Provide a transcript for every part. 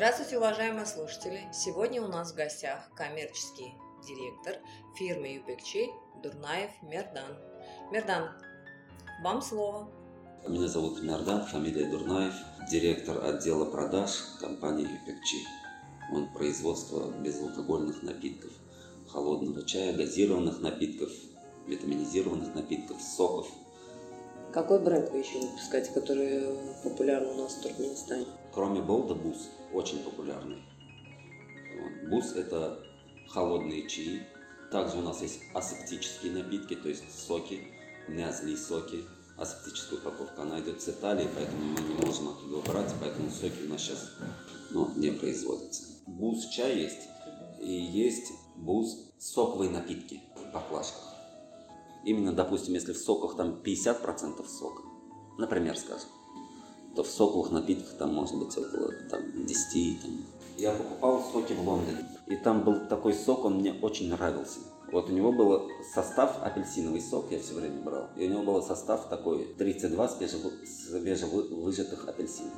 Здравствуйте, уважаемые слушатели! Сегодня у нас в гостях коммерческий директор фирмы Юпекчи Дурнаев Мердан. Мердан, вам слово. Меня зовут Мердан, фамилия Дурнаев, директор отдела продаж компании Юпекчи. Он производство безалкогольных напитков, холодного чая, газированных напитков, витаминизированных напитков, соков. Какой бренд вы еще выпускаете, который популярен у нас в Туркменистане? Кроме Болда, Бус очень популярный. Бус – это холодные чаи. Также у нас есть асептические напитки, то есть соки, нязли соки. Асептическая упаковка, она идет с Италии, поэтому мы не можем оттуда брать, поэтому соки у нас сейчас ну, не производятся. Бус чай есть, и есть бус соковые напитки в баклажках. Именно, допустим, если в соках там 50% сока, например, скажем, то в соковых напитках там может быть около там, 10. Там. Я покупал соки в Лондоне, и там был такой сок, он мне очень нравился. Вот у него был состав апельсиновый сок, я все время брал. И у него был состав такой 32 свежевыжатых апельсинов.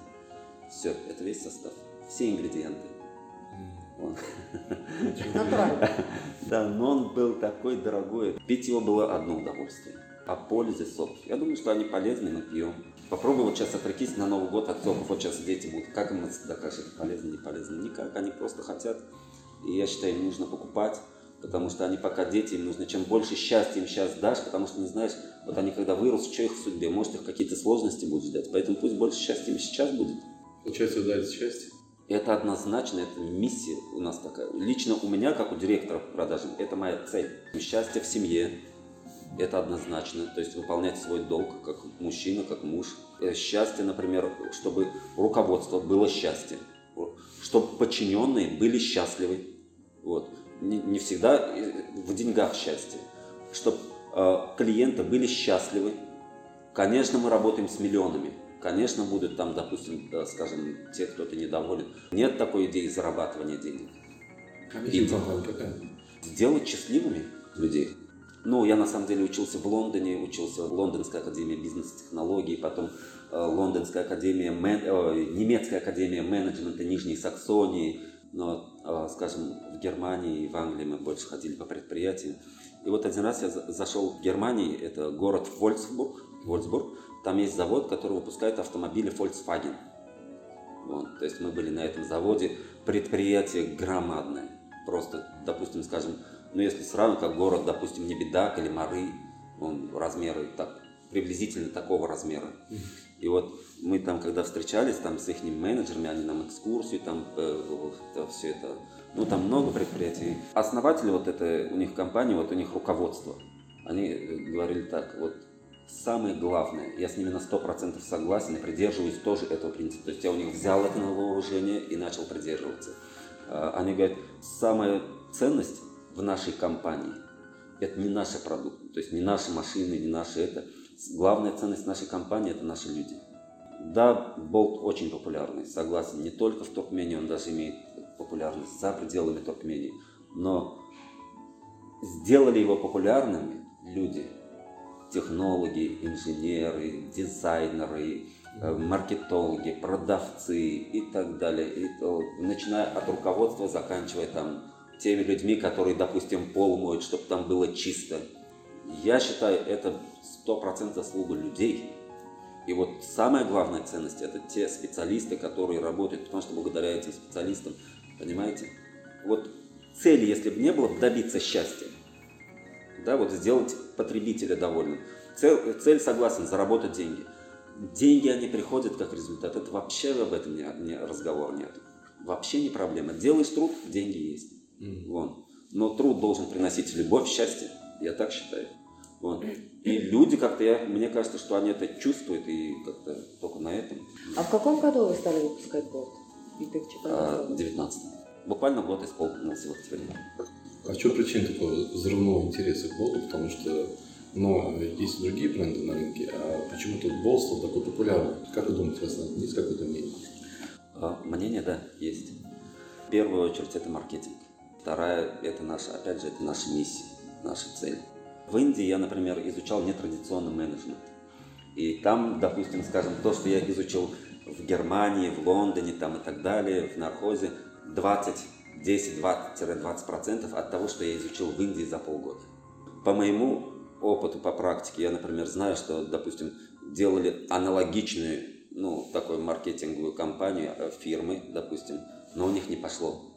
Все, это весь состав. Все ингредиенты. Да, но он был такой дорогой. Пить его было одно удовольствие. О пользе соков. Я думаю, что они полезны, мы пьем. Попробуй вот сейчас отрекись на Новый год от соков. Вот сейчас дети будут. Как им это полезно, не полезно? Никак. Они просто хотят. И я считаю, им нужно покупать. Потому что они пока дети, им нужно чем больше счастья им сейчас дашь, потому что не знаешь, вот они когда вырастут, что их в судьбе, может их какие-то сложности будут ждать. Поэтому пусть больше счастья им сейчас будет. Получается, дарите счастье? Это однозначно, это миссия у нас такая. Лично у меня, как у директора по продажам, это моя цель. Счастье в семье, это однозначно. То есть выполнять свой долг как мужчина, как муж. Э, счастье, например, чтобы руководство было счастье. Чтобы подчиненные были счастливы. Вот. Не, не всегда э, в деньгах счастье. Чтобы э, клиенты были счастливы. Конечно, мы работаем с миллионами. Конечно, будут там, допустим, э, скажем, те, кто-то недоволен. Нет такой идеи зарабатывания денег. А миссия какая? Сделать счастливыми людей. Ну, я на самом деле учился в Лондоне, учился в Лондонской академии бизнес-технологий, потом э, Лондонская академия, мен, э, немецкая академия менеджмента Нижней Саксонии, но, э, скажем, в Германии и в Англии мы больше ходили по предприятиям. И вот один раз я зашел в Германии, это город Вольцбург, Вольцбург, там есть завод, который выпускает автомобили Volkswagen. Вот, то есть мы были на этом заводе, предприятие громадное. Просто, допустим, скажем, ну, если сравнивать, как город, допустим, Небедак или Мары, он размеры так, приблизительно такого размера. И вот мы там, когда встречались там с их менеджерами, они нам экскурсию, там э, все это, ну там много предприятий. Основатели вот это, у них компании, вот у них руководство. Они говорили так, вот самое главное, я с ними на 100% согласен и придерживаюсь тоже этого принципа. То есть я у них взял это на вооружение и начал придерживаться. А, они говорят, самая ценность в нашей компании. Это не наши продукты, то есть не наши машины, не наши это. Главная ценность нашей компании – это наши люди. Да, Болт очень популярный, согласен, не только в Туркмении, он даже имеет популярность за пределами Туркмении. Но сделали его популярными люди, технологи, инженеры, дизайнеры, э, маркетологи, продавцы и так далее. И, начиная от руководства, заканчивая там теми людьми, которые, допустим, пол моют, чтобы там было чисто. Я считаю, это сто процентов заслуга людей. И вот самая главная ценность – это те специалисты, которые работают, потому что благодаря этим специалистам, понимаете, вот цели, если бы не было, добиться счастья, да, вот сделать потребителя довольным. Цель, цель согласен, заработать деньги. Деньги, они приходят как результат. Это вообще об этом не, не разговор нет. Вообще не проблема. Делаешь труд, деньги есть. Mm. Вон. Но труд должен приносить любовь, счастье. Я так считаю. Вот. И люди как-то, я, мне кажется, что они это чувствуют и как-то только на этом. А в каком году вы стали выпускать год? А, в 19 Буквально год исполнился в октябре. А в чем причина такого взрывного интереса к Болу? Потому что ну, есть другие бренды на рынке, а почему тут Бол стал такой популярным? Как вы думаете, у вас есть какое-то мнение? А, мнение, да, есть. В первую очередь это маркетинг. Вторая – это наша, опять же, это наша миссия, наша цель. В Индии я, например, изучал нетрадиционный менеджмент. И там, допустим, скажем, то, что я изучил в Германии, в Лондоне там и так далее, в нархозе 20, 10-20% от того, что я изучил в Индии за полгода. По моему опыту, по практике, я, например, знаю, что, допустим, делали аналогичную, ну, такую маркетинговую кампанию э, фирмы, допустим, но у них не пошло.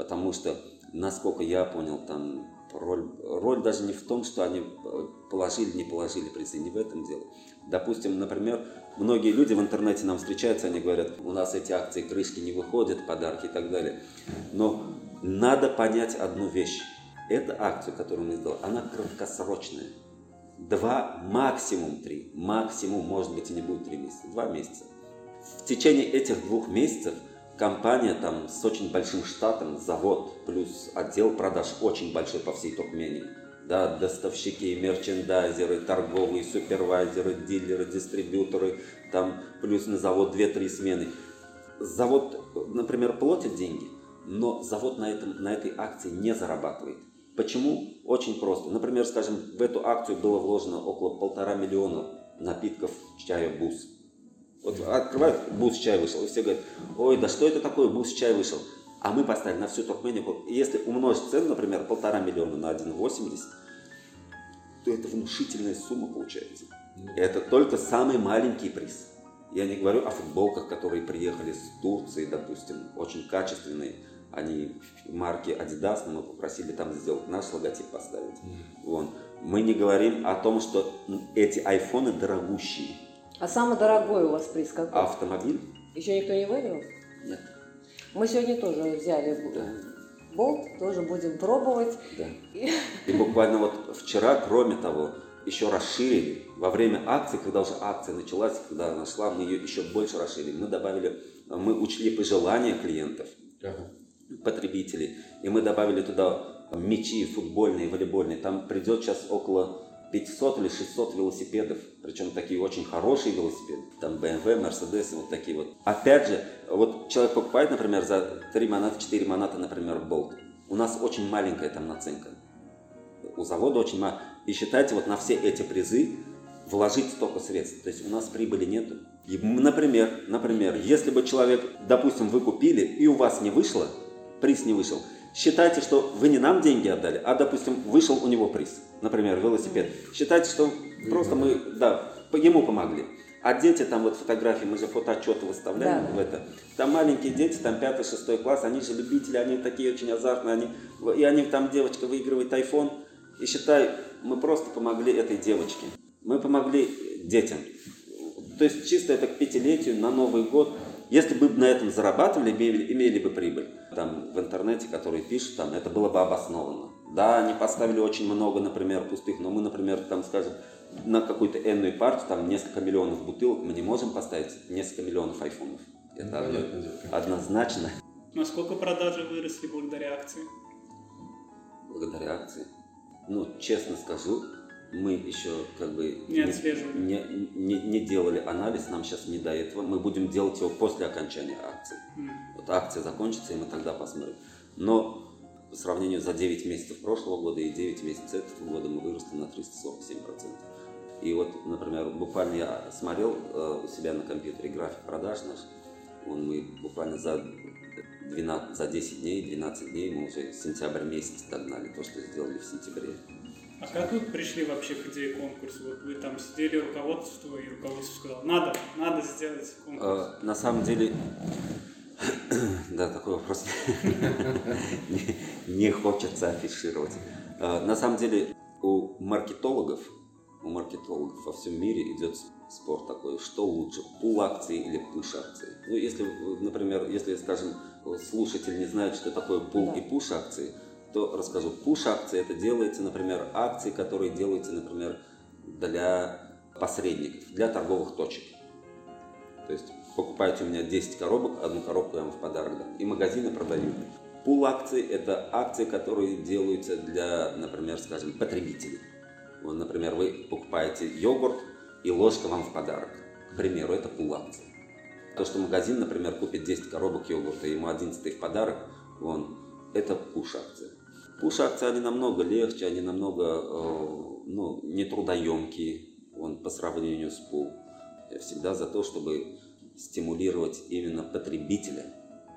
Потому что, насколько я понял, там роль, роль даже не в том, что они э, положили, не положили призы, не в этом дело. Допустим, например, многие люди в интернете нам встречаются, они говорят, у нас эти акции крышки не выходят, подарки и так далее. Но надо понять одну вещь. Эта акция, которую мы сделали, она краткосрочная. Два, максимум три, максимум, может быть, и не будет три месяца, два месяца. В течение этих двух месяцев – компания там с очень большим штатом, завод, плюс отдел продаж очень большой по всей Туркмении. Да, доставщики, мерчендайзеры, торговые, супервайзеры, дилеры, дистрибьюторы, там плюс на завод 2-3 смены. Завод, например, платит деньги, но завод на, этом, на этой акции не зарабатывает. Почему? Очень просто. Например, скажем, в эту акцию было вложено около полтора миллиона напитков чая бус вот открывают, бус чай вышел, и все говорят, ой, да что это такое, бус чай вышел. А мы поставили на всю Туркмению, если умножить цену, например, полтора миллиона на 1,80, то это внушительная сумма получается. Это только самый маленький приз. Я не говорю о футболках, которые приехали с Турции, допустим, очень качественные. Они марки Adidas, но мы попросили там сделать наш логотип поставить. Вон. Мы не говорим о том, что эти айфоны дорогущие. А самый дорогой у вас приз какой? Автомобиль. Еще никто не выиграл? Нет. Мы сегодня тоже взяли да. болт, тоже будем пробовать. Да. И... И буквально вот вчера, кроме того, еще расширили. Во время акции, когда уже акция началась, когда она шла, мы ее еще больше расширили. Мы добавили, мы учли пожелания клиентов, ага. потребителей, и мы добавили туда мячи футбольные, волейбольные. Там придет сейчас около 500 или 600 велосипедов, причем такие очень хорошие велосипеды, там BMW, Mercedes, вот такие вот. Опять же, вот человек покупает, например, за 3 монаты, 4 монаты, например, болт. У нас очень маленькая там наценка. У завода очень маленькая. И считайте, вот на все эти призы вложить столько средств. То есть у нас прибыли нету. И, например, например, если бы человек, допустим, вы купили и у вас не вышло, приз не вышел, считайте, что вы не нам деньги отдали, а, допустим, вышел у него приз, например, велосипед. Считайте, что просто мы, да, ему помогли. А дети, там вот фотографии, мы же фотоотчеты выставляем да. в это. Там маленькие дети, там пятый, шестой класс, они же любители, они такие очень азартные, они, и они там девочка выигрывает iPhone. И считай, мы просто помогли этой девочке. Мы помогли детям. То есть чисто это к пятилетию, на Новый год если бы на этом зарабатывали, имели, имели бы прибыль, там в интернете, которые пишут, там это было бы обосновано. Да, они поставили очень много, например, пустых, но мы, например, там, скажем, на какую-то энную партию, там несколько миллионов бутылок, мы не можем поставить несколько миллионов айфонов. Это ну, однозначно. Насколько продажи выросли благодаря акции? Благодаря акции? Ну, честно скажу, мы еще как бы не, не, не, не делали анализ, нам сейчас не до этого. Мы будем делать его после окончания акции. Mm. Вот акция закончится, и мы тогда посмотрим. Но по сравнению за 9 месяцев прошлого года и 9 месяцев этого года мы выросли на 347%. И вот, например, буквально я смотрел э, у себя на компьютере график продаж наш. Он мы буквально за 12, за 10 дней, 12 дней мы уже сентябрь месяц догнали то, что сделали в сентябре. А как вы пришли вообще к идее конкурса? Вот вы там сидели руководство, и руководство сказало, надо, надо сделать конкурс. А, на самом деле, да, такой вопрос не хочется афишировать. А, на самом деле, у маркетологов, у маркетологов во всем мире идет спор такой, что лучше, пул акции или пуш акции. Ну, если, например, если, скажем, слушатель не знает, что такое пул и пуш акции, то расскажу. Пуш-акции это делается, например, акции, которые делаются, например, для посредников, для торговых точек. То есть покупаете у меня 10 коробок, одну коробку я вам в подарок дам. И магазины продают. Пул акции это акции, которые делаются для, например, скажем, потребителей. Вот, например, вы покупаете йогурт и ложка вам в подарок. К примеру, это пул акции. То, что магазин, например, купит 10 коробок йогурта, и ему 11 в подарок, вон, это пуш акция. Пуш-акции, они намного легче, они намного э, ну, нетрудоемкие он, по сравнению с пул. Я всегда за то, чтобы стимулировать именно потребителя,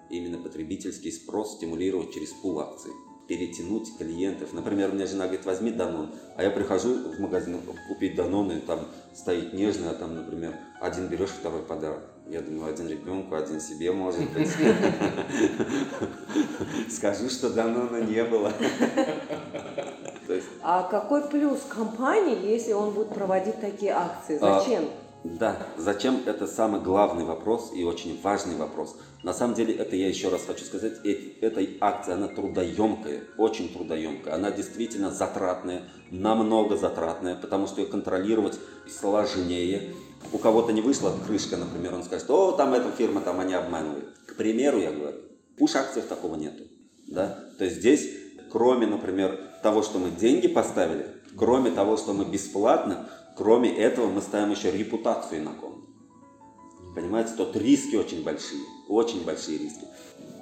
именно потребительский спрос стимулировать через пул акций перетянуть клиентов. Например, у меня жена говорит, возьми Данон, а я прихожу в магазин купить Данон, и там стоит нежный, а там, например, один берешь, второй подарок. Я думаю, один ребенку, один себе, может быть. Скажу, что Данона не было. А какой плюс компании, если он будет проводить такие акции? А, Зачем? Да, зачем это самый главный вопрос и очень важный вопрос. На самом деле, это я еще раз хочу сказать, эта акция, она трудоемкая, очень трудоемкая. Она действительно затратная, намного затратная, потому что ее контролировать сложнее. У кого-то не вышла крышка, например, он скажет, о, там эта фирма, там они обманывают. К примеру, я говорю, уж акциях такого нету. Да? То есть здесь, кроме, например, того, что мы деньги поставили, кроме того, что мы бесплатно, Кроме этого, мы ставим еще репутацию на кон. Понимаете, тут риски очень большие, очень большие риски.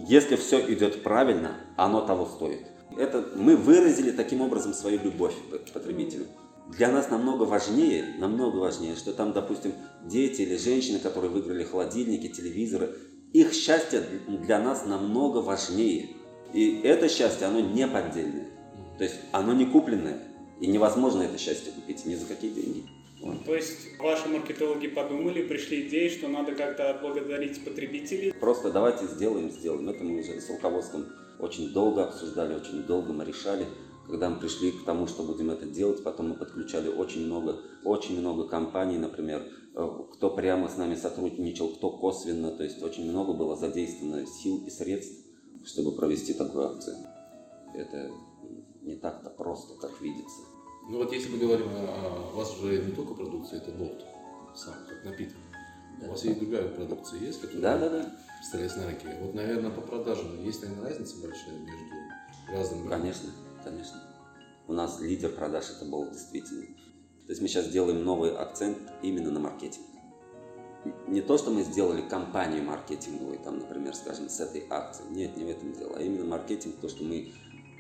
Если все идет правильно, оно того стоит. Это мы выразили таким образом свою любовь к потребителю. Для нас намного важнее, намного важнее, что там, допустим, дети или женщины, которые выиграли холодильники, телевизоры, их счастье для нас намного важнее. И это счастье, оно не поддельное. То есть оно не купленное. И невозможно это счастье купить ни за какие деньги. Вот. То есть ваши маркетологи подумали, пришли идеи, что надо как-то отблагодарить потребителей? Просто давайте сделаем, сделаем. Это мы уже с руководством очень долго обсуждали, очень долго мы решали. Когда мы пришли к тому, что будем это делать, потом мы подключали очень много, очень много компаний, например, э, кто прямо с нами сотрудничал, кто косвенно, то есть очень много было задействовано сил и средств, чтобы провести такую акцию. Это не так-то просто, как видится. Ну вот если мы говорим, о, у вас уже не только продукция, это болт сам, как напиток. Да. У вас есть другая продукция, есть, которая да, да, да. представляется на рынке. Вот, наверное, по продажам есть, наверное, разница большая между разными Конечно, конечно. У нас лидер продаж это болт, действительно. То есть мы сейчас делаем новый акцент именно на маркетинг. Не то, что мы сделали компанию маркетинговую, там, например, скажем, с этой акцией. Нет, не в этом дело. А именно маркетинг, то, что мы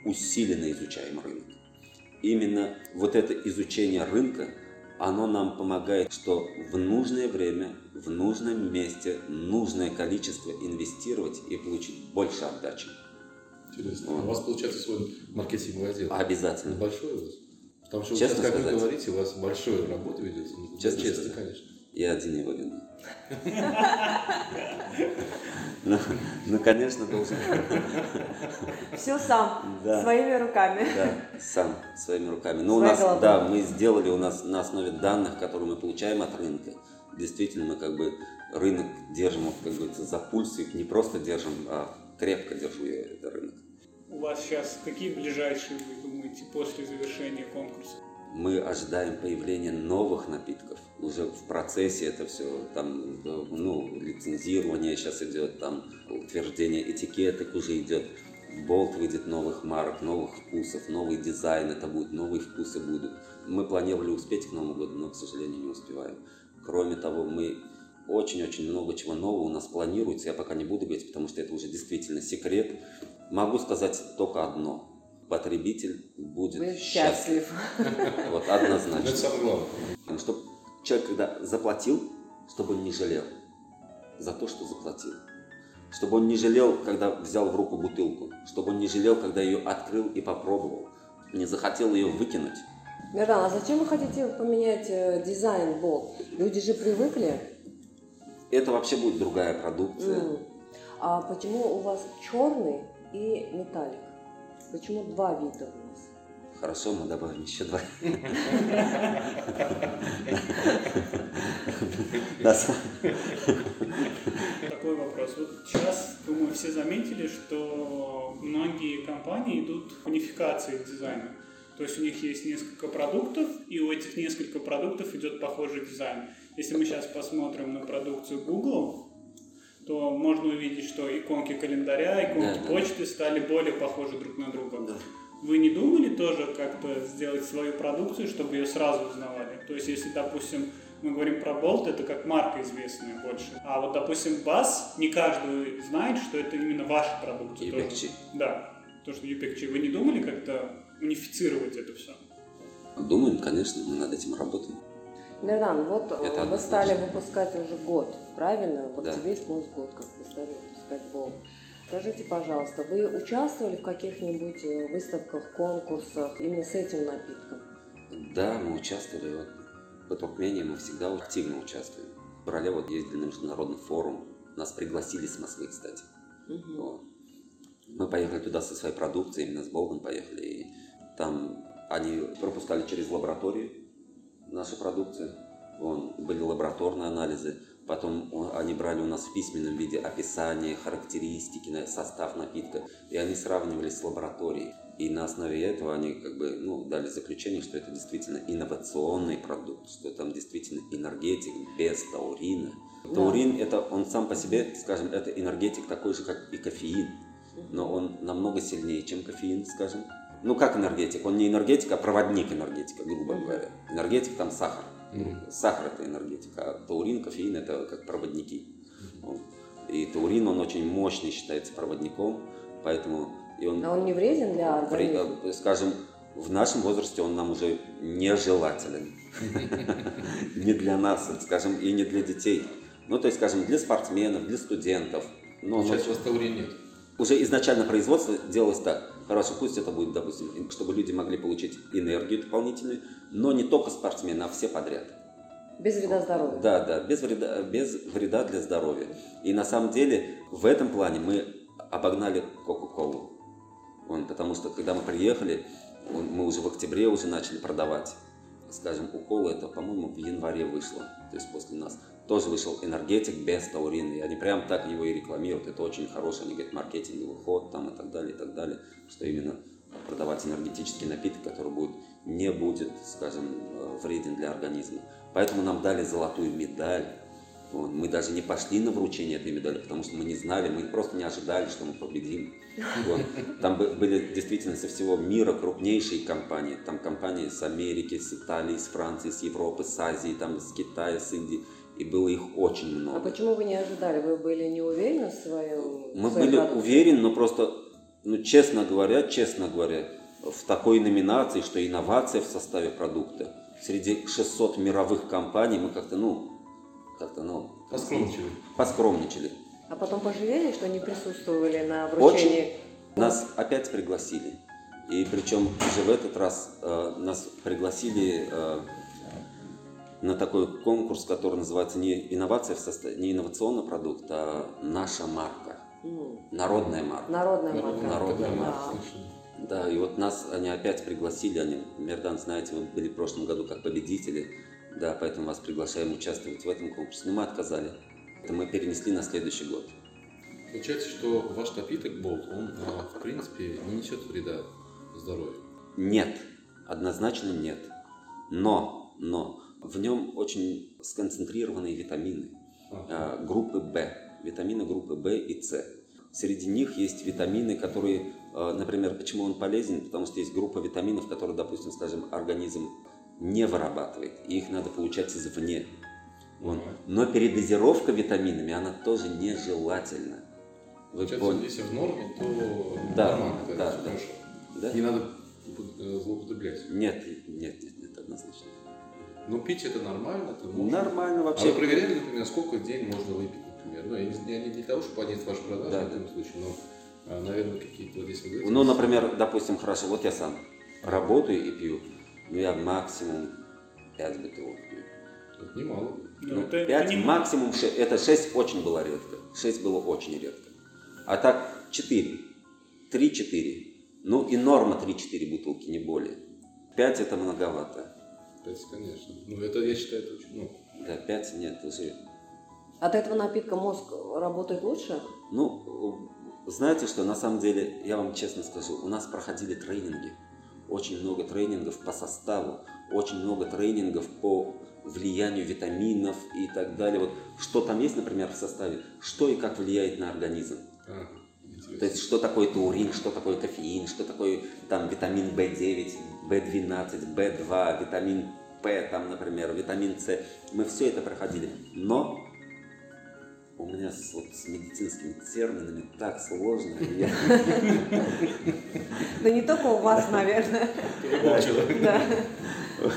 усиленно изучаем рынок. Именно вот это изучение рынка, оно нам помогает, что в нужное время, в нужном месте, нужное количество инвестировать и получить больше отдачи. Интересно. Вот. У вас получается свой маркетинговый отдел? Обязательно. Большой у вас? Потому что честно сейчас, как сказать, вы говорите, у вас большая работа ведется. Ну, честно, честно сказать, конечно. Я один его вину. Ну, ну, конечно, должен. Все сам, да. своими руками. Да, сам, своими руками. Но ну, у нас, головой. да, мы сделали у нас на основе данных, которые мы получаем от рынка. Действительно, мы как бы рынок держим, как говорится, за пульс, и не просто держим, а крепко держу я этот рынок. У вас сейчас какие ближайшие, вы думаете, после завершения конкурса? Мы ожидаем появления новых напитков. Уже в процессе это все, там, ну, лицензирование сейчас идет, там, утверждение этикеток уже идет. Болт выйдет новых марок, новых вкусов, новый дизайн, это будет, новые вкусы будут. Мы планировали успеть к Новому году, но, к сожалению, не успеваем. Кроме того, мы очень-очень много чего нового у нас планируется, я пока не буду говорить, потому что это уже действительно секрет. Могу сказать только одно – потребитель будет Вы счастлив. Вот, однозначно. Это самое главное. Чтобы человек, когда заплатил, чтобы он не жалел за то, что заплатил. Чтобы он не жалел, когда взял в руку бутылку. Чтобы он не жалел, когда ее открыл и попробовал. Не захотел ее выкинуть. Мирдан, а зачем вы хотите поменять э, дизайн Бол? Люди же привыкли. Это вообще будет другая продукция. Mm. А почему у вас черный и металлик? Почему два вида у нас? Хорошо, мы добавим еще два. Такой вопрос. Вот сейчас, думаю, все заметили, что многие компании идут к унификации дизайна. То есть у них есть несколько продуктов, и у этих несколько продуктов идет похожий дизайн. Если мы сейчас посмотрим на продукцию Google, то можно увидеть, что иконки календаря, иконки да, почты да. стали более похожи друг на друга. Да. Вы не думали тоже как-то сделать свою продукцию, чтобы ее сразу узнавали? То есть, если, допустим, мы говорим про Болт, это как марка известная больше. А вот, допустим, Бас, не каждый знает, что это именно ваша продукция. Юпекчи. Да, то, что Юпекчи. Вы не думали как-то унифицировать это все? Думаем, конечно, мы над этим работаем. Мирдан, вот э, Это вы стали однозначно. выпускать уже год, правильно? В Да. октябре исполнился год, как вы стали выпускать Бол. Скажите, пожалуйста, вы участвовали в каких-нибудь э, выставках, конкурсах именно с этим напитком? Да, мы участвовали. Вот, по Туркмении мы всегда активно участвуем. В феврале вот ездили на международный форум. Нас пригласили с Москвы, кстати. Мгм. Вот. Мы поехали туда со своей продукцией, именно с Болдом поехали. И там они пропускали через лабораторию нашу продукцию. Вон, были лабораторные анализы. Потом о, они брали у нас в письменном виде описание, характеристики, состав напитка. И они сравнивали с лабораторией. И на основе этого они как бы ну, дали заключение, что это действительно инновационный продукт, что там действительно энергетик без таурина. Да. Таурин это он сам по себе, скажем, это энергетик такой же, как и кофеин но он намного сильнее, чем кофеин, скажем. Ну, как энергетик? Он не энергетик, а проводник энергетика, грубо говоря. Энергетик там сахар. Сахар это энергетика, а таурин, кофеин это как проводники. И таурин, он очень мощный считается проводником, поэтому и он, А он не вреден для организма? э, скажем, в нашем возрасте он нам уже нежелателен. Не для нас, скажем, и не для детей. Ну, то есть, скажем, для спортсменов, для студентов. Ну, он Сейчас у вас таурин нет. уже изначально производство делалось так. Хорошо, пусть это будет, допустим, чтобы люди могли получить энергию дополнительную, но не только спортсмены, а все подряд. Без вреда здоровья? Да, да, без вреда, без вреда для здоровья. И на самом деле в этом плане мы обогнали Кока-Колу. Потому что когда мы приехали, он- мы уже в октябре уже начали продавать. Скажем, у Колы это, по-моему, в январе вышло, то есть после нас. Тоже вышел энергетик без таурина, и они прям так его и рекламируют. Это очень хороший, они говорят, маркетинговый ход там и так далее, и так далее, что именно продавать энергетический напиток, который будет, не будет, скажем, э, вреден для организма. Поэтому нам дали золотую медаль. Вот. Мы даже не пошли на вручение этой медали, потому что мы не знали, мы просто не ожидали, что мы победим. Вот. Там бы- были действительно со всего мира крупнейшие компании. Там компании с Америки, с Италии, с Франции, с Европы, с Азии, там, с Китая, с Индии. И было их очень А много. почему вы не ожидали? Вы были не уверены в своем Мы в были продукции? уверены, но просто, ну, честно говоря, честно говоря, в такой номинации, что инновация в составе продукта, среди 600 мировых компаний мы как-то, ну, как-то, ну, Поскромничали. поскромничали. А потом пожалели, что не присутствовали на вручении? Нас опять пригласили. И причем уже в этот раз э, нас пригласили э, на такой конкурс, который называется не инновация в составе, не инновационный продукт, а наша марка, М, народная марка. Народная марка. Народная да, марка. Да, и вот нас они опять пригласили, они, Мердан, знаете, вы были в прошлом году как победители, да, поэтому вас приглашаем участвовать в этом конкурсе, но мы отказали. Это мы перенесли на следующий год. Получается, что ваш напиток Болт, он, а, в принципе, не несет вреда здоровью. Нет, однозначно нет. Но, но в нем очень сконцентрированные витамины А, группы В, витамины группы В и С. Среди них есть витамины, которые, э, например, почему он полезен? Потому что есть группа витаминов, которые, допустим, скажем, организм не вырабатывает, и их надо получать извне. Вот. Но передозировка витаминами, она тоже нежелательна. Вы поняли? если в норме, то Да, нормально, да, да. Да? Не надо э, злоупотреблять. Нет, нет, нет, нет, однозначно. Но пить это нормально, это можно. Нормально А вообще. вы проверяли, например, сколько в день можно выпить, например? Ну, я не, я не для того, чтобы понять ваши продажи Да, в этом случае, но, а, наверное, какие-то вот если вы говорите, Ну, например, допустим, хорошо, вот я сам работаю и пью, ну, я максимум 5 бутылок пью. Это немало. Ну, Ну, это- это 5, не- максимум 6, это 6 очень было редко, 6 было очень редко. А так 4, 3-4, ну и норма 3-4 бутылки, не более. 5 это многовато, Пять, конечно. Ну, это, я считаю, это очень много. да, 5 нет, уже От этого напитка мозг работает лучше? Ну, знаете что, на самом деле, я вам честно скажу, у нас проходили тренинги, очень много тренингов по составу, очень много тренингов по влиянию витаминов и так далее. Вот что там есть, например, в составе, что и как влияет на организм. Ага, интересно. То есть, что такое таурин, что такое кофеин, что такое там витамин В9, В12, В2, витамин П, там, например, витамин С. Мы все это проходили. Но у меня с, вот, с медицинскими терминами так сложно. Да не только у вас, наверное. Это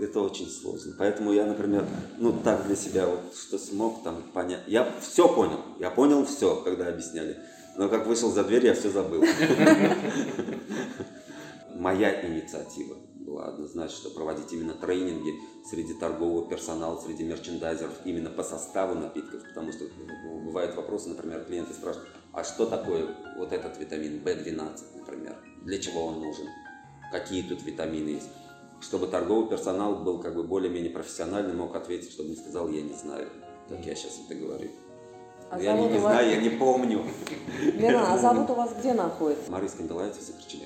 это очень сложно. Поэтому я, например, ну так для себя вот что смог там понять. Я все понял. Я понял все, когда объясняли. Но как вышел за дверь, я все забыл. Моя инициатива была однозначно, что проводить именно тренинги среди торгового персонала, среди мерчендайзеров, именно по составу напитков, потому что ну, бывают вопросы, например, клиенты спрашивают, а что такое вот этот витамин В12, например, для чего он нужен, какие тут витамины есть, чтобы торговый персонал был как бы более-менее профессиональный, мог ответить, чтобы не сказал, я не знаю, как я сейчас это говорю. А я не, не вас- знаю, я не помню. Лена, а завод у вас где находится? Марийском Белаете Закричили.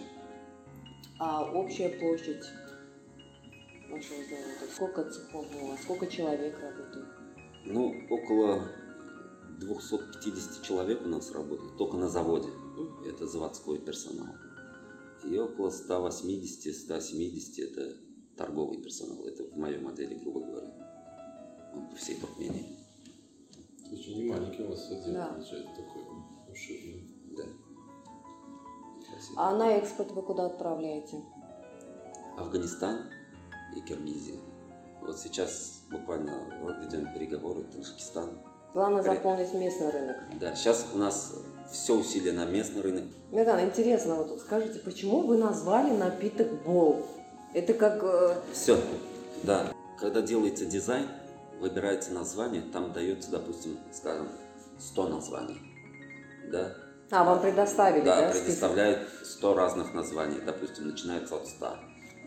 А общая площадь вашего завода? Сколько цехов у вас? Сколько человек работает? Ну, около 250 человек у нас работает, только на заводе. Это заводской персонал. И около 180-170 это торговый персонал. Это в моей модели, грубо говоря. Он по всей Туркмении. Очень не маленький у вас отдел Да. получается такой обширный. А на экспорт вы куда отправляете? Афганистан и Киргизия. Вот сейчас буквально вот ведем переговоры, Таджикистан. Главное При- заполнить местный рынок. Да, сейчас у нас все усилие на местный рынок. Меган, интересно, вот скажите, почему вы назвали напиток бол? Это как... э, Все, да. Когда делается дизайн, выбирается название, там дается, допустим, скажем, 100 названий. Да, А, вам предоставили, да, да, предоставляют 100 разных названий, допустим, начинается от 100.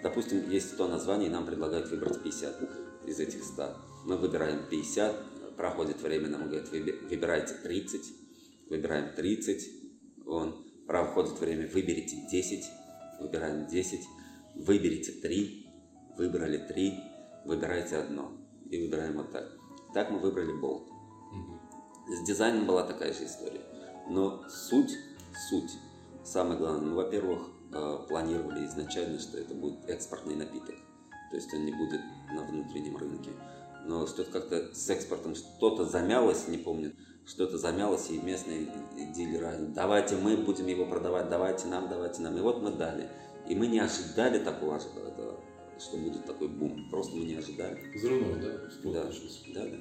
Допустим, есть 100 названий, нам предлагают выбрать 50 из этих 100. Мы выбираем 50, проходит время, нам говорят, «Выби- выбирайте 30, выбираем 30, вон, проходит время, выберите 10, выбираем 10, выберите 3, выбрали 3, выбирайте одно и выбираем вот так. Так мы выбрали болт. С дизайном была такая же история. Но суть, суть, самое главное, мы, во-первых, э, планировали изначально, что это будет экспортный напиток. То есть он не будет на внутреннем рынке. Но что-то как-то с экспортом что-то замялось, не помню, что-то замялось, и местные дилеры, давайте мы будем его продавать, давайте нам, давайте нам. И вот мы дали. И мы не ожидали такого, это, что будет такой бум. Просто мы не ожидали. Взрывной, да? Да, да, да.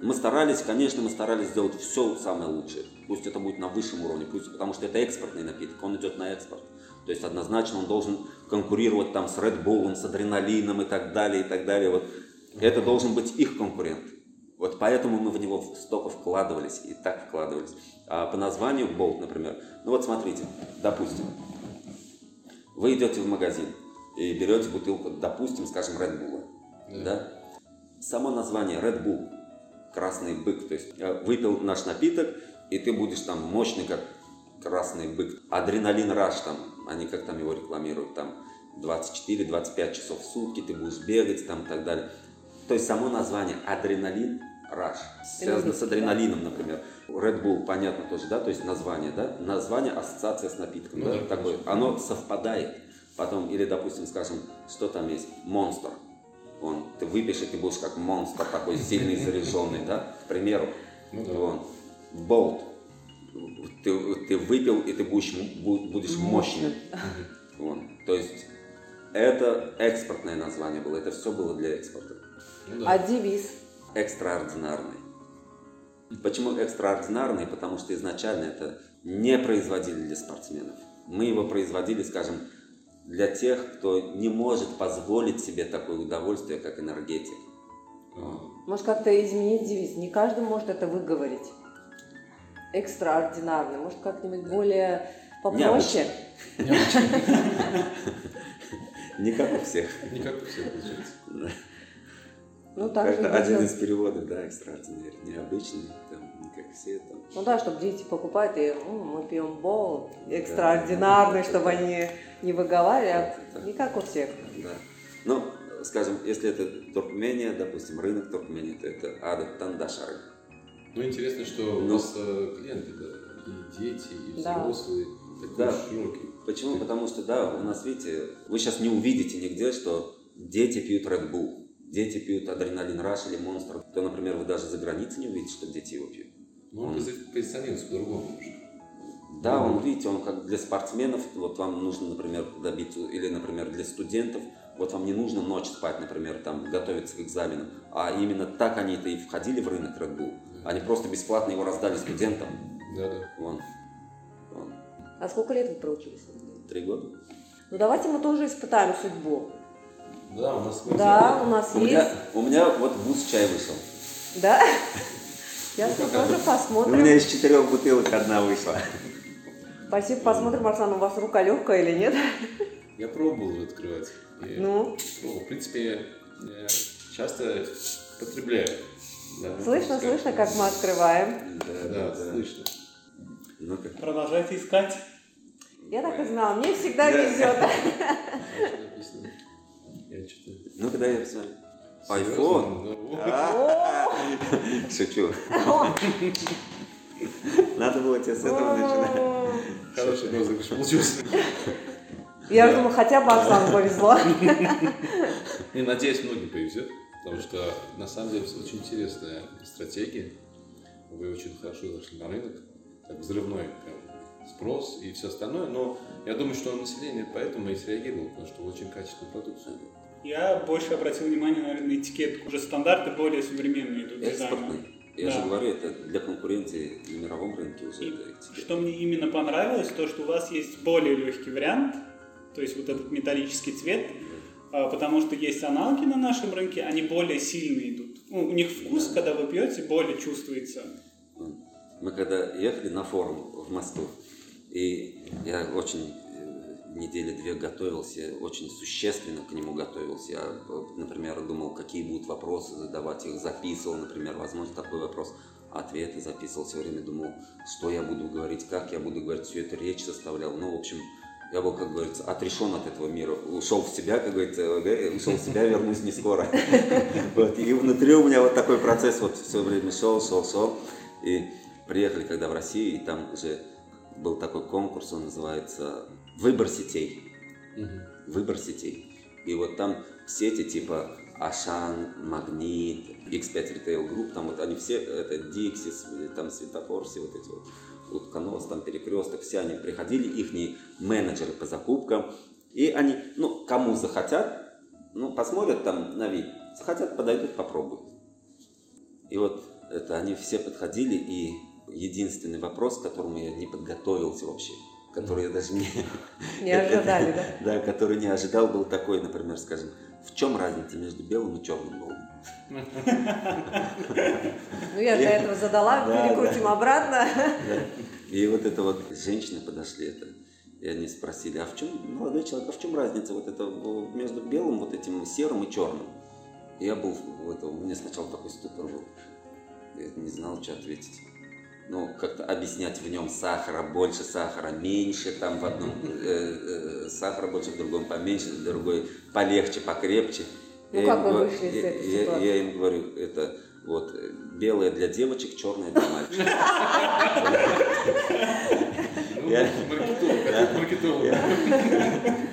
Мы старались, конечно, мы старались сделать все самое лучшее. Пусть это будет на высшем уровне, пусть, потому что это экспортный напиток, он идет на экспорт. То есть однозначно он должен конкурировать там с Red Bull, с адреналином и так далее, и так далее. Вот это должен быть их конкурент. Вот поэтому мы в него столько вкладывались и так вкладывались. А по названию Bolt, например, ну вот смотрите, допустим, вы идете в магазин и берете бутылку, допустим, скажем, Red Bull, Да. да? Само название Red Bull, красный бык, то есть э, выпил наш напиток, и ты будешь там мощный, как красный бык. Адреналин раш там, они как там его рекламируют, там 24-25 часов в сутки ты будешь бегать там и так далее. То есть само название адреналин раш связано с адреналином, например. Red Bull, понятно тоже, да, то есть название, да, название ассоциация с напитком, Ну да, да, такое, оно совпадает. Потом, или, допустим, скажем, что там есть, монстр. Он, ты выпьешь, и ты будешь как монстр такой сильный, заряженный, да, к примеру. Ну да. Вон. Болт. Ты, ты выпил, и ты будешь, будешь мощным. Вон. То есть это экспортное название было, это все было для экспорта. Ну А да. девиз? Экстраординарный. Почему экстраординарный? Потому что изначально это не производили для спортсменов. Мы его производили, скажем, для тех, кто не может позволить себе такое удовольствие, как энергетик. А, Может, как-то изменить девиз? Не каждый может это выговорить. Экстраординарный. Может, как-нибудь более попроще? Не как у всех. Не как у всех получается. Да. Ну, так же Как-то один из переводов, да, экстраординарный. Необычный, там, не как все там. Ну да, чтобы дети покупают, и «М, мы пьем бол, экстраординарный, чтобы они не выговаривали, Да. не как у всех. Да. Ну, скажем, если это Туркмения, допустим, рынок Туркмении, то это Адат Тандашары. Ну, интересно, что у Ну. вас э, клиенты, да, и дети, и Да. взрослые, такой Да. широкий. Почему? Потому что, да, у нас, видите, вы сейчас не увидите нигде, что дети пьют Red Bull, дети пьют адреналин Раш или Монстр. То, например, вы даже за границей не увидите, что дети его пьют. Но он Он- пози- позиционируется по-другому уже. Да, он, видите, он как для спортсменов, вот вам нужно, например, добиться, или, например, для студентов, Вот вам не нужно ночь спать, например, там, готовиться к экзамену. А именно так они-то и входили в рынок Red Bull. Они просто бесплатно его раздали студентам. Да, да. Вон. Вон. А сколько лет вы проучились? Три года. Ну давайте мы тоже испытаем судьбу. Да, у нас Да, у нас У есть. меня, у меня вот вуз чай вышел. Да? Сейчас мы тоже У посмотрим. меня из четырех бутылок одна вышла. Спасибо, посмотрим, Арсан, у вас рука легкая или нет. Я пробовал ее открывать. И, Ну, ну, в принципе, я часто потребляю. Да, слышно, сказать. слышно, как мы открываем. Да, слышно. Ну-ка. Продолжайте искать. Я так и знала, мне всегда Да. везет. Что написано? Я что-то... Ну-ка, дай я посмотрю. Серьезно? Айфон. Ну, Шучу. Надо было тебе с этого начинать. Хороший розыгрыш получился. Я думаю, хотя бы Оксану повезло. И надеюсь, многим повезет, потому что на самом деле очень интересная стратегия. Вы очень хорошо зашли на рынок, так взрывной прям спрос и все остальное, но я думаю, что население поэтому и среагировало, потому что очень качественная продукция. Я больше обратил внимание, наверное, на этикетку. Уже стандарты более современные тут дизайна. Я Да. же говорю, это для конкуренции на мировом рынке уже. И это что мне именно понравилось, то, что у вас есть более легкий вариант, то есть вот этот металлический цвет, потому что есть аналоги на нашем рынке, они более сильные идут. Ну, у них вкус, когда вы пьете, более чувствуется. Мы когда ехали на форум в Москву, и я очень э, недели две готовился, очень существенно к нему готовился. Я, э, например, думал, какие будут вопросы задавать, их записывал, например, возможно, такой вопрос. Ответы записывал все время, думал, что я буду говорить, как я буду говорить, все это речь составлял. Ну, в общем, я был, как говорится, отрешен от этого мира, ушел в себя, как говорится, ушел в себя, вернусь не скоро. Вот, и внутри у меня вот такой процесс вот все время шел, шел, шел. И приехали когда в Россию, и там уже был такой конкурс, он называется «Выбор сетей». Выбор сетей. И вот там сети типа Ашан, Магнит, X5 Retail Group, там вот они все, это Dixis, там Светофор, все вот эти вот, Утконос, там Перекресток, все они приходили, их менеджеры по закупкам, и они, ну, кому захотят, ну, посмотрят там на вид, захотят, подойдут, попробуют. И вот это они все подходили, и единственный вопрос, к которому я не подготовился вообще, который я даже не... Не ожидали, да? Да, который не ожидал, был такой, например, скажем, в чем разница между белым и черным голубем? Ну, я для этого задала, Да, перекрутим обратно. И вот это вот женщины подошли, это, и они спросили, а в чем, молодой человек, а в чем разница вот это в- между белым, вот этим серым и черным? Я был, в это, у меня сначала такой ступор был, я не знал, что ответить. Ну, как-то объяснять в нем сахара, больше сахара, меньше, там в одном э, э, сахара больше, в другом поменьше, в другой полегче, покрепче. Ну, Я как им вы говорю- вышли из я- этой я- ситуации? Я им говорю, это вот э, белое для девочек, черное для мальчиков. Ну, Я- маркетолог, Да. опять маркетолог.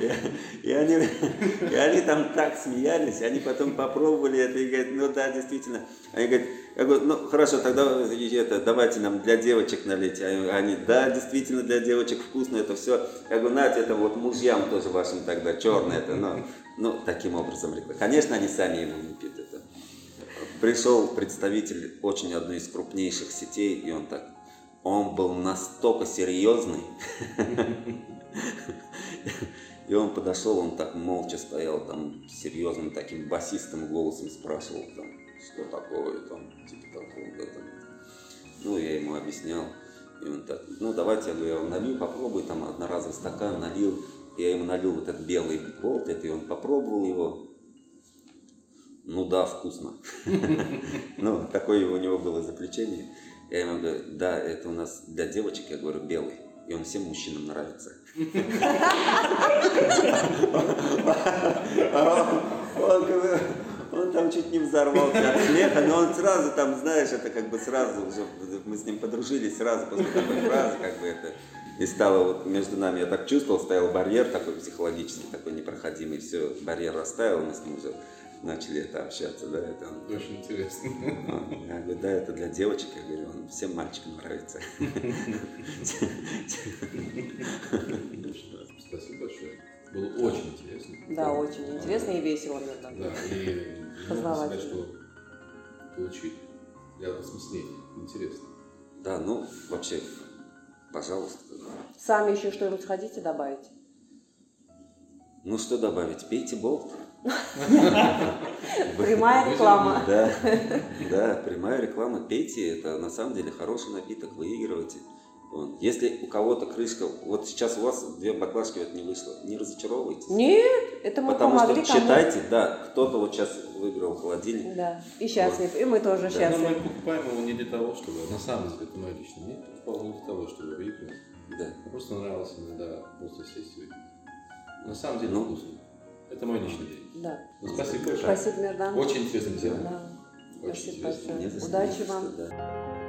И, и они, и они там так смеялись, они потом попробовали это и говорят, ну да, действительно. Они говорят, я говорю, ну хорошо, тогда это, давайте нам для девочек налейте. А Они, да, действительно для девочек вкусно это все. Я говорю, нате, это вот мужьям тоже вашим тогда, черное это, ну, ну таким образом. Конечно, они сами его не пьют это. Пришел представитель очень одной из крупнейших сетей, и он так, он был настолько серьезный, и он подошел, он так молча стоял, там, серьезным таким басистым голосом спрашивал, там, что такое, там, типа такого, там. Ну, я ему объяснял, и он так, ну, давайте, я говорю, я вам налью, попробуй, там, одноразовый стакан налил, я ему налил вот этот белый болт, это, и он попробовал его, ну да, вкусно. Ну, такое у него было заключение. Я ему говорю, да, это у нас для девочек, я говорю, белый. И он всем мужчинам нравится. Он, там чуть не взорвался от смеха, но он сразу там, знаешь, это как бы сразу уже, мы с ним подружились сразу после такой фразы, как бы это, и стало вот между нами, я так чувствовал, стоял барьер такой психологический, такой непроходимый, все, барьер растаял, мы с ним уже начали это общаться, да, это он Очень интересно. он- Я говорю, да, это для девочек. Я говорю, он всем мальчикам нравится. Спасибо большое. Было очень интересно. Да, очень интересно и весело, Мирдан. Да, и Познавательно. сказать, что получили. Для осмысления. Интересно. Да, ну, вообще, пожалуйста. Сами еще что-нибудь хотите добавить? Ну, что добавить? Пейте болт. Прямая реклама. Да, да, прямая реклама. Пейте, это на самом деле хороший напиток, выигрывайте. Вот. Если у кого-то крышка, вот сейчас у вас две баклажки вот не вышло, не разочаровывайтесь. Нет, это мы Потому помогли что кому считайте, да, кто-то вот сейчас выиграл холодильник. Да, и счастлив, и мы тоже Но счастливы. мы покупаем его не для того, чтобы, на самом деле, это мое личное мнение, покупал не для того, чтобы выиграть. Да. Просто нравилось иногда просто сесть и выпить. На самом деле Ну. вкусно. Это мое личное мнение. Да. Ну, спасибо большое. Спасибо, Мирдан. Очень интересная тема. Да. Очень Спасибо интересно. большое. Удачи вам. да.